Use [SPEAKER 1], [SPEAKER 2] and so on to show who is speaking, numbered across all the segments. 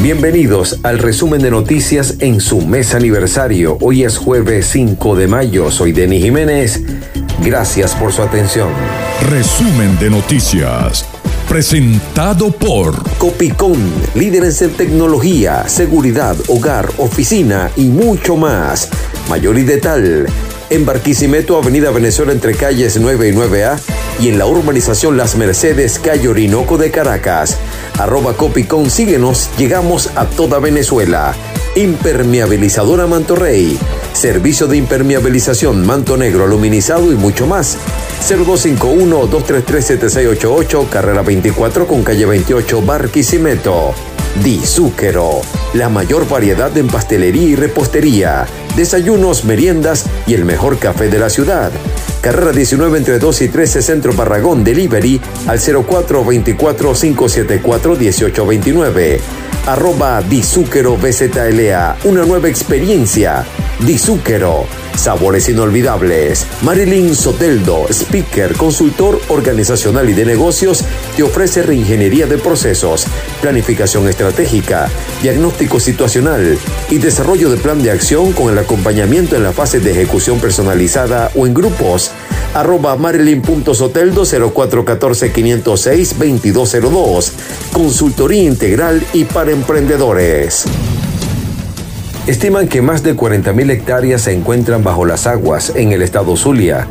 [SPEAKER 1] Bienvenidos al resumen de noticias en su mes aniversario. Hoy es jueves 5 de mayo. Soy Denis Jiménez. Gracias por su atención.
[SPEAKER 2] Resumen de noticias. Presentado por
[SPEAKER 1] Copicón, líderes en tecnología, seguridad, hogar, oficina y mucho más. Mayor y detal. En Barquisimeto, Avenida Venezuela entre calles 9 y 9A y en la urbanización Las Mercedes, calle Orinoco de Caracas. Arroba Copicón, síguenos, llegamos a toda Venezuela. Impermeabilizadora Manto Rey. Servicio de impermeabilización, manto negro, aluminizado y mucho más. 0251-233-7688, carrera 24 con calle 28, Barquisimeto. Dizúquero, la mayor variedad en pastelería y repostería, desayunos, meriendas y el mejor café de la ciudad. Carrera 19 entre 2 y 13 Centro Barragón Delivery al 0424-574-1829. Arroba Dizúquero BZLA, una nueva experiencia. Dizúquero, sabores inolvidables. Marilyn Soteldo, speaker, consultor organizacional y de negocios, te ofrece reingeniería de procesos, planificación estratégica, diagnóstico situacional y desarrollo de plan de acción con el acompañamiento en la fase de ejecución personalizada o en grupos arroba marilyn.soteldo 0414-506-2202. Consultoría integral y para emprendedores. Estiman que más de 40.000 hectáreas se encuentran bajo las aguas en el estado Zulia.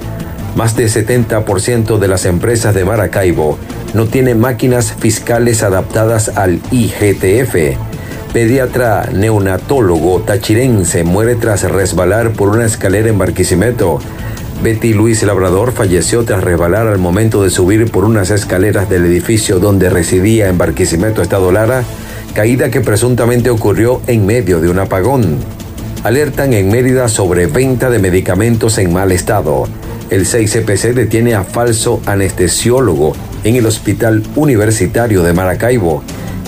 [SPEAKER 1] Más del 70% de las empresas de Maracaibo no tienen máquinas fiscales adaptadas al IGTF. Pediatra neonatólogo tachirense muere tras resbalar por una escalera en Barquisimeto. Betty Luis Labrador falleció tras resbalar al momento de subir por unas escaleras del edificio donde residía en Barquisimeto, Estado Lara, caída que presuntamente ocurrió en medio de un apagón. Alertan en Mérida sobre venta de medicamentos en mal estado. El 6CPC detiene a falso anestesiólogo en el Hospital Universitario de Maracaibo.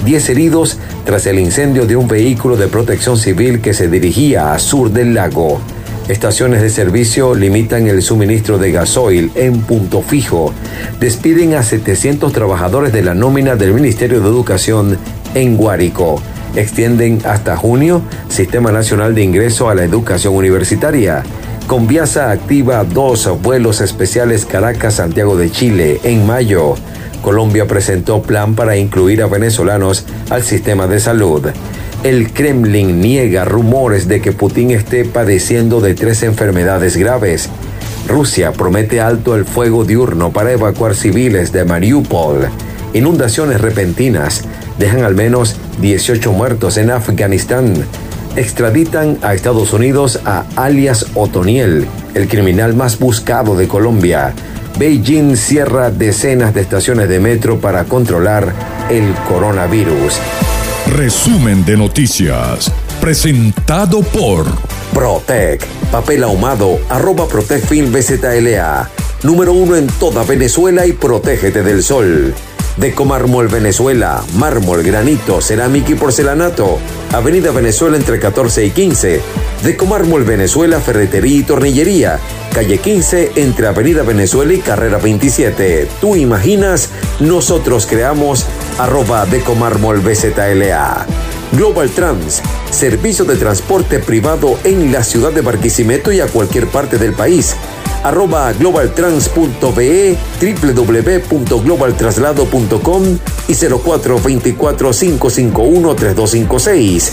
[SPEAKER 1] Diez heridos tras el incendio de un vehículo de protección civil que se dirigía a sur del lago. Estaciones de servicio limitan el suministro de gasoil en punto fijo. Despiden a 700 trabajadores de la nómina del Ministerio de Educación en Guárico. Extienden hasta junio Sistema Nacional de Ingreso a la Educación Universitaria. Conviasa activa dos vuelos especiales Caracas-Santiago de Chile en mayo. Colombia presentó plan para incluir a venezolanos al sistema de salud. El Kremlin niega rumores de que Putin esté padeciendo de tres enfermedades graves. Rusia promete alto el fuego diurno para evacuar civiles de Mariupol. Inundaciones repentinas dejan al menos 18 muertos en Afganistán. Extraditan a Estados Unidos a alias Otoniel, el criminal más buscado de Colombia. Beijing cierra decenas de estaciones de metro para controlar el coronavirus.
[SPEAKER 2] Resumen de noticias. Presentado por
[SPEAKER 1] Protec. Papel ahumado. Arroba Protec Film BZLA. Número uno en toda Venezuela y protégete del sol. Decomármol Venezuela, mármol, granito, cerámica y porcelanato. Avenida Venezuela entre 14 y 15. Decomármol Venezuela, ferretería y tornillería. Calle 15 entre Avenida Venezuela y Carrera 27. Tú imaginas, nosotros creamos arroba Decomármol BZLA. Global Trans, servicio de transporte privado en la ciudad de Barquisimeto y a cualquier parte del país arroba globaltrans.be, www.globaltraslado.com y 0424-551-3256.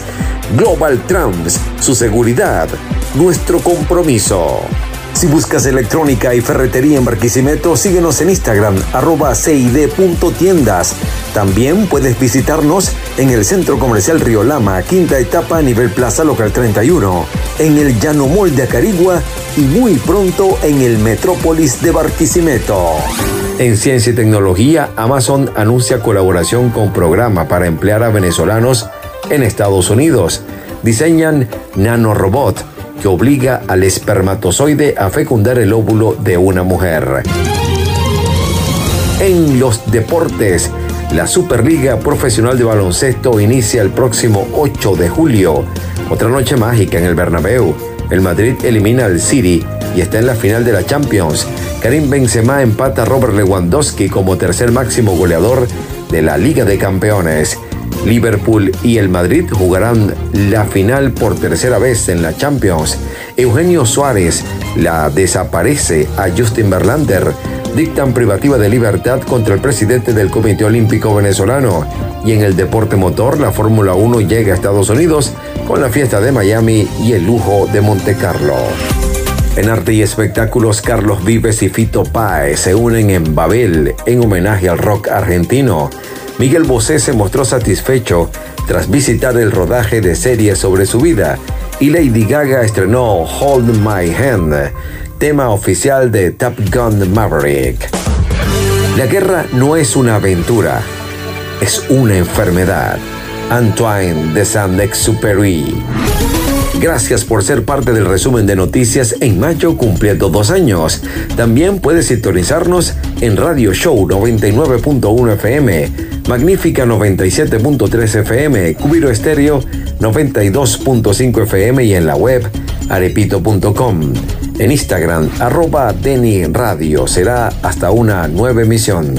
[SPEAKER 1] Global Trans, su seguridad, nuestro compromiso. Si buscas electrónica y ferretería en Barquisimeto, síguenos en Instagram, arroba cid.tiendas. También puedes visitarnos en el Centro Comercial Río Lama, quinta etapa a nivel Plaza Local 31, en el Llano Mall de Acarigua y muy pronto en el Metrópolis de Barquisimeto. En ciencia y tecnología, Amazon anuncia colaboración con programa para emplear a venezolanos en Estados Unidos. Diseñan nanorobot que obliga al espermatozoide a fecundar el óvulo de una mujer. En los deportes, la Superliga Profesional de Baloncesto inicia el próximo 8 de julio. Otra noche mágica en el Bernabéu. El Madrid elimina al City y está en la final de la Champions. Karim Benzema empata a Robert Lewandowski como tercer máximo goleador de la Liga de Campeones. Liverpool y el Madrid jugarán la final por tercera vez en la Champions. Eugenio Suárez la desaparece a Justin Verlander. Dictan privativa de libertad contra el presidente del Comité Olímpico Venezolano. Y en el deporte motor, la Fórmula 1 llega a Estados Unidos con la fiesta de Miami y el lujo de Monte Carlo. En arte y espectáculos, Carlos Vives y Fito Páez se unen en Babel en homenaje al rock argentino. Miguel Bosé se mostró satisfecho tras visitar el rodaje de series sobre su vida y Lady Gaga estrenó Hold My Hand, tema oficial de Top Gun Maverick. La guerra no es una aventura, es una enfermedad. Antoine de Saint-Exupéry. Gracias por ser parte del resumen de noticias en mayo cumpliendo dos años. También puedes sintonizarnos en Radio Show 99.1 FM, Magnífica 97.3 FM, Cubiro Estéreo 92.5 FM y en la web arepito.com. En Instagram, arroba Deni Radio. Será hasta una nueva emisión.